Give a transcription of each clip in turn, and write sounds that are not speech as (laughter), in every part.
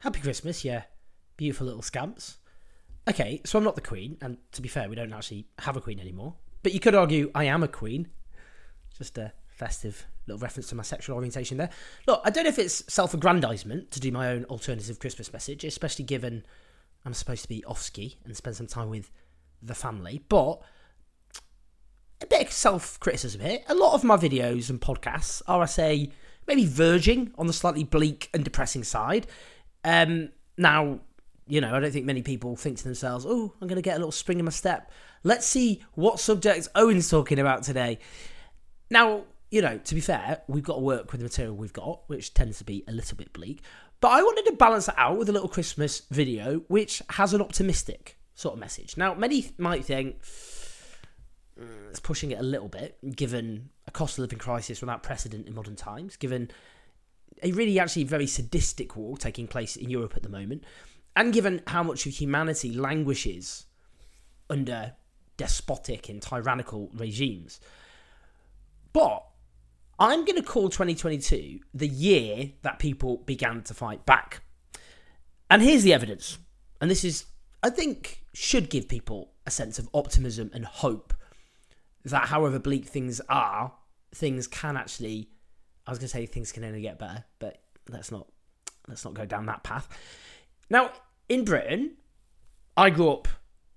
Happy Christmas, yeah. Beautiful little scamps. Okay, so I'm not the queen, and to be fair, we don't actually have a queen anymore. But you could argue I am a queen. Just a festive little reference to my sexual orientation there. Look, I don't know if it's self aggrandizement to do my own alternative Christmas message, especially given I'm supposed to be off ski and spend some time with the family, but a bit of self criticism here. A lot of my videos and podcasts are, I say, maybe verging on the slightly bleak and depressing side. Um, now, you know, I don't think many people think to themselves, oh, I'm going to get a little spring in my step. Let's see what subjects Owen's talking about today. Now, you know, to be fair, we've got to work with the material we've got, which tends to be a little bit bleak. But I wanted to balance it out with a little Christmas video, which has an optimistic sort of message. Now, many might think mm, it's pushing it a little bit, given a cost of living crisis without precedent in modern times, given a really actually very sadistic war taking place in Europe at the moment, and given how much of humanity languishes under despotic and tyrannical regimes. But I'm going to call 2022 the year that people began to fight back. And here's the evidence. And this is, I think, should give people a sense of optimism and hope that however bleak things are, things can actually I was going to say things can only get better, but let's not let's not go down that path. Now, in Britain, I grew up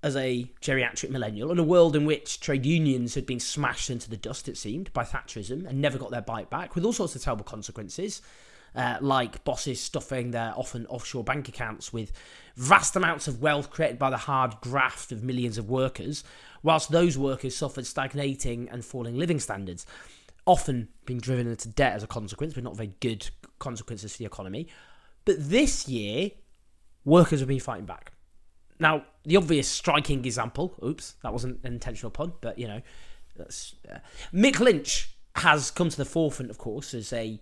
as a geriatric millennial in a world in which trade unions had been smashed into the dust, it seemed, by Thatcherism and never got their bite back, with all sorts of terrible consequences, uh, like bosses stuffing their often offshore bank accounts with vast amounts of wealth created by the hard graft of millions of workers, whilst those workers suffered stagnating and falling living standards often being driven into debt as a consequence, but not very good consequences for the economy. But this year, workers have been fighting back. Now, the obvious striking example, oops, that wasn't an intentional pun, but you know, that's, uh, Mick Lynch has come to the forefront, of course, as a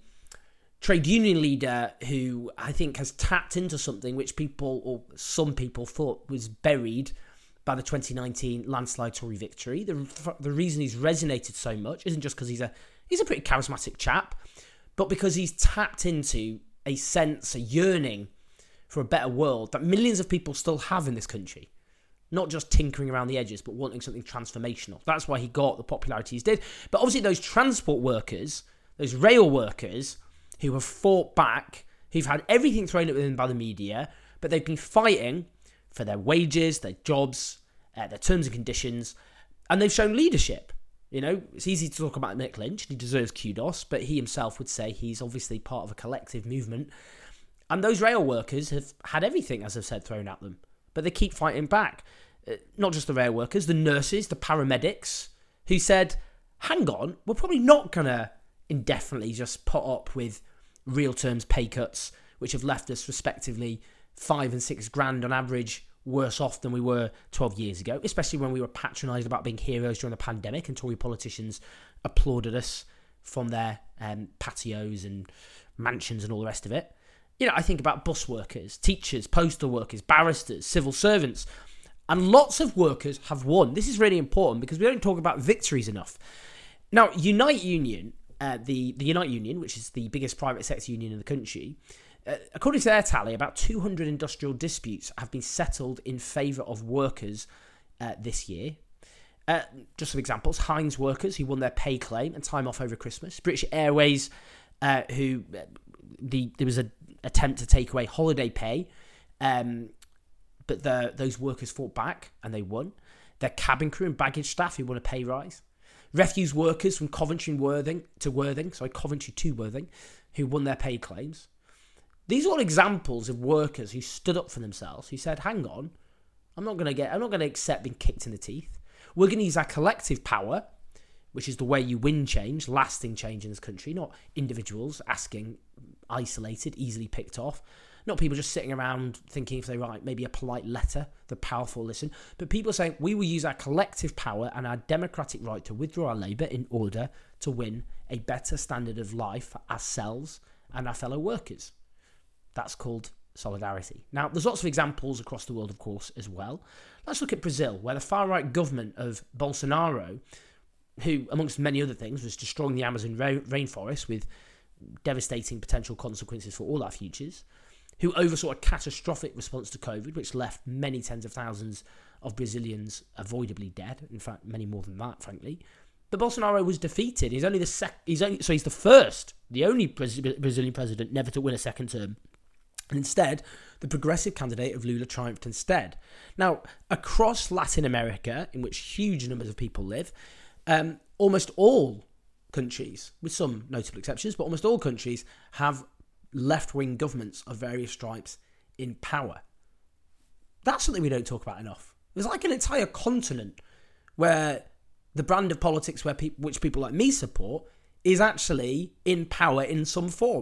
trade union leader who I think has tapped into something which people, or some people, thought was buried by the 2019 landslide Tory victory. The, the reason he's resonated so much isn't just because he's a he's a pretty charismatic chap, but because he's tapped into a sense, a yearning for a better world that millions of people still have in this country. Not just tinkering around the edges, but wanting something transformational. That's why he got the popularity he did. But obviously, those transport workers, those rail workers who have fought back, who've had everything thrown at them by the media, but they've been fighting for their wages, their jobs, uh, their terms and conditions, and they've shown leadership. You know, it's easy to talk about Mick Lynch, he deserves kudos, but he himself would say he's obviously part of a collective movement. And those rail workers have had everything, as I've said, thrown at them, but they keep fighting back. Uh, not just the rail workers, the nurses, the paramedics, who said, hang on, we're probably not going to indefinitely just put up with real terms pay cuts, which have left us respectively five and six grand on average worse off than we were 12 years ago, especially when we were patronised about being heroes during the pandemic and Tory politicians applauded us from their um, patios and mansions and all the rest of it. You know, I think about bus workers, teachers, postal workers, barristers, civil servants, and lots of workers have won. This is really important because we don't talk about victories enough. Now, Unite Union, uh, the, the Unite Union, which is the biggest private sector union in the country, according to their tally, about 200 industrial disputes have been settled in favour of workers uh, this year. Uh, just some examples Heinz workers who won their pay claim and time off over Christmas, British Airways, uh, who uh, the there was an attempt to take away holiday pay, um, but the, those workers fought back and they won. Their cabin crew and baggage staff who won a pay rise. Refuse workers from Coventry Worthing to Worthing, sorry, Coventry to Worthing, who won their pay claims. These are all examples of workers who stood up for themselves, who said, hang on, I'm not going to get, I'm not to accept being kicked in the teeth. We're going to use our collective power, which is the way you win change, lasting change in this country, not individuals asking, isolated, easily picked off. Not people just sitting around thinking if they write maybe a polite letter, the powerful listen, but people saying we will use our collective power and our democratic right to withdraw our labour in order to win a better standard of life for ourselves and our fellow workers. That's called solidarity. Now, there's lots of examples across the world, of course, as well. Let's look at Brazil, where the far right government of Bolsonaro, who, amongst many other things, was destroying the Amazon rainforest with devastating potential consequences for all our futures, who oversaw a catastrophic response to COVID, which left many tens of thousands of Brazilians avoidably dead. In fact, many more than that, frankly. But Bolsonaro was defeated. He's only the sec- He's only so he's the first, the only Brazilian president never to win a second term. And instead, the progressive candidate of Lula triumphed instead. Now, across Latin America, in which huge numbers of people live, um, almost all countries, with some notable exceptions, but almost all countries have left wing governments of various stripes in power. That's something we don't talk about enough. There's like an entire continent where the brand of politics where which people like me support is actually in power in some form.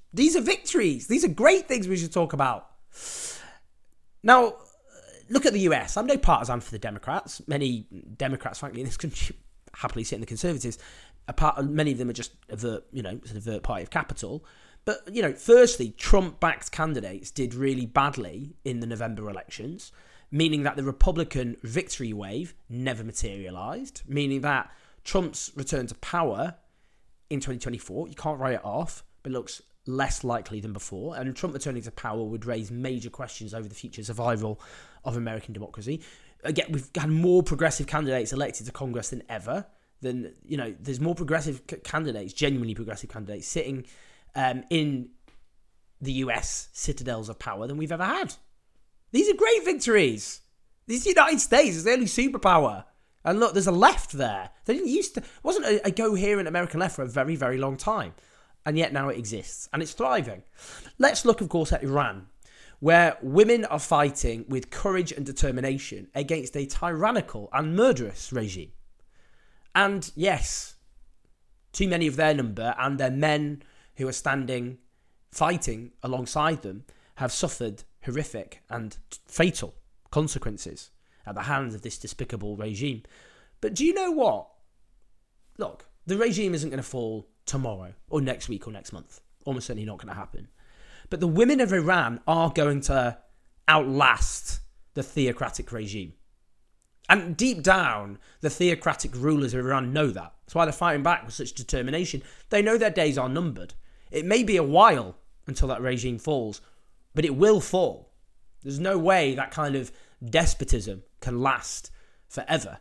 these are victories. These are great things we should talk about. Now, look at the US. I'm no partisan for the Democrats. Many Democrats, frankly, in this country (laughs) happily sit in the Conservatives. Apart, many of them are just avert, you know, sort of avert party of capital. But you know, firstly, Trump-backed candidates did really badly in the November elections, meaning that the Republican victory wave never materialized. Meaning that Trump's return to power in 2024, you can't write it off, but looks less likely than before, and Trump returning to power would raise major questions over the future survival of American democracy. Again, we've had more progressive candidates elected to Congress than ever. Than you know, there's more progressive candidates, genuinely progressive candidates, sitting um, in the U.S. citadels of power than we've ever had. These are great victories. This United States is the only superpower. And look, there's a left there. They didn't used to. wasn't a, a coherent American left for a very, very long time and yet now it exists and it's thriving. Let's look, of course, at Iran, where women are fighting with courage and determination against a tyrannical and murderous regime. And yes, too many of their number and their men who are standing fighting alongside them have suffered horrific and fatal consequences at the hands of this despicable regime. But do you know what? Look, the regime isn't going to fall tomorrow or next week or next month. Almost certainly not going to happen. But the women of Iran are going to outlast the theocratic regime. And deep down, the theocratic rulers of Iran know that. That's why they're fighting back with such determination. They know their days are numbered. It may be a while until that regime falls, but it will fall. There's no way that kind of despotism can last forever.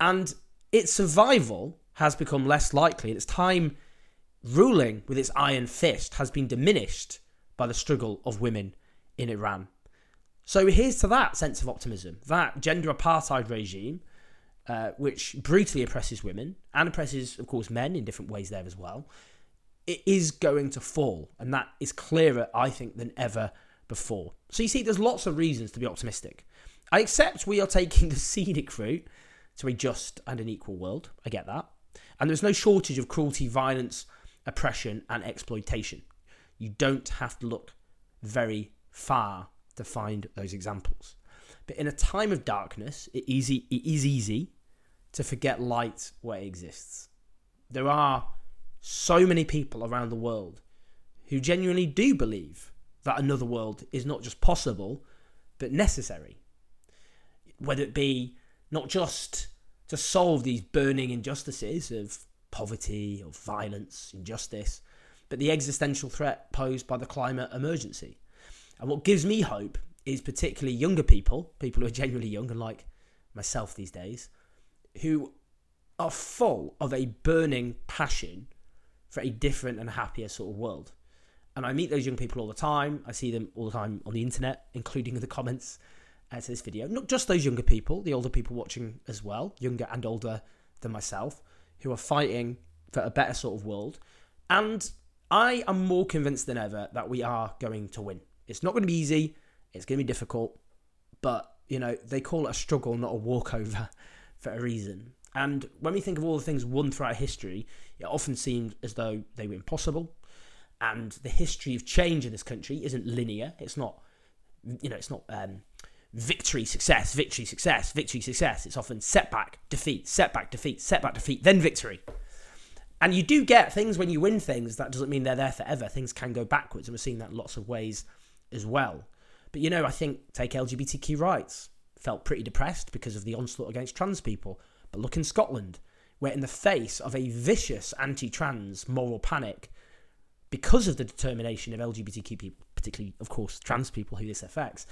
And its survival has become less likely. and Its time ruling with its iron fist has been diminished by the struggle of women in Iran. So here's to that sense of optimism. That gender apartheid regime, uh, which brutally oppresses women and oppresses, of course, men in different ways there as well, it is going to fall. And that is clearer, I think, than ever before. So you see, there's lots of reasons to be optimistic. I accept we are taking (laughs) the scenic route to a just and an equal world. I get that. And there's no shortage of cruelty, violence, oppression, and exploitation. You don't have to look very far to find those examples. But in a time of darkness, it, easy, it is easy to forget light where it exists. There are so many people around the world who genuinely do believe that another world is not just possible, but necessary. Whether it be not just to solve these burning injustices of poverty of violence, injustice, but the existential threat posed by the climate emergency. And what gives me hope is particularly younger people, people who are genuinely young and like myself these days, who are full of a burning passion for a different and happier sort of world. And I meet those young people all the time. I see them all the time on the internet, including in the comments uh, to this video. Not just those younger people, the older people watching as well, younger and older than myself, who are fighting for a better sort of world. And I am more convinced than ever that we are going to win. It's not going to be easy, it's going to be difficult, but you know, they call it a struggle, not a walkover (laughs) for a reason. And when we think of all the things won throughout history, it often seemed as though they were impossible. And the history of change in this country isn't linear. It's not, you know, it's not um, victory, success, victory, success, victory, success. It's often setback, defeat, setback, defeat, setback, defeat, then victory. And you do get things when you win things. That doesn't mean they're there forever. Things can go backwards, and we're seeing that lots of ways as well. But you know, I think take LGBTQ rights. Felt pretty depressed because of the onslaught against trans people. But look in Scotland, where in the face of a vicious anti-trans moral panic, because of the determination of LGBTQ people, particularly, of course, trans people who this affects,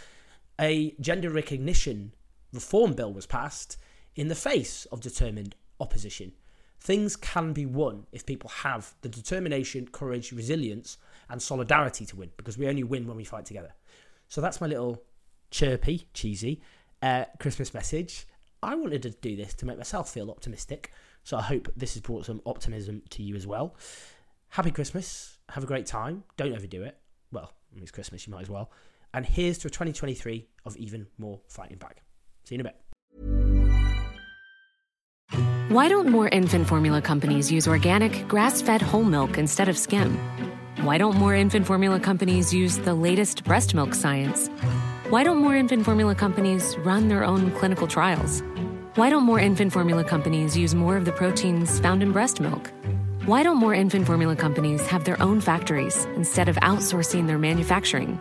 a gender recognition reform bill was passed in the face of determined opposition. Things can be won if people have the determination, courage, resilience, and solidarity to win, because we only win when we fight together. So that's my little chirpy, cheesy uh, Christmas message. I wanted to do this to make myself feel optimistic. So I hope this has brought some optimism to you as well. Happy Christmas. Have a great time. Don't overdo it. Well, it's Christmas, you might as well. And here's to 2023 of even more fighting back. See you in a bit. Why don't more infant formula companies use organic, grass fed whole milk instead of skim? Why don't more infant formula companies use the latest breast milk science? Why don't more infant formula companies run their own clinical trials? Why don't more infant formula companies use more of the proteins found in breast milk? Why don't more infant formula companies have their own factories instead of outsourcing their manufacturing?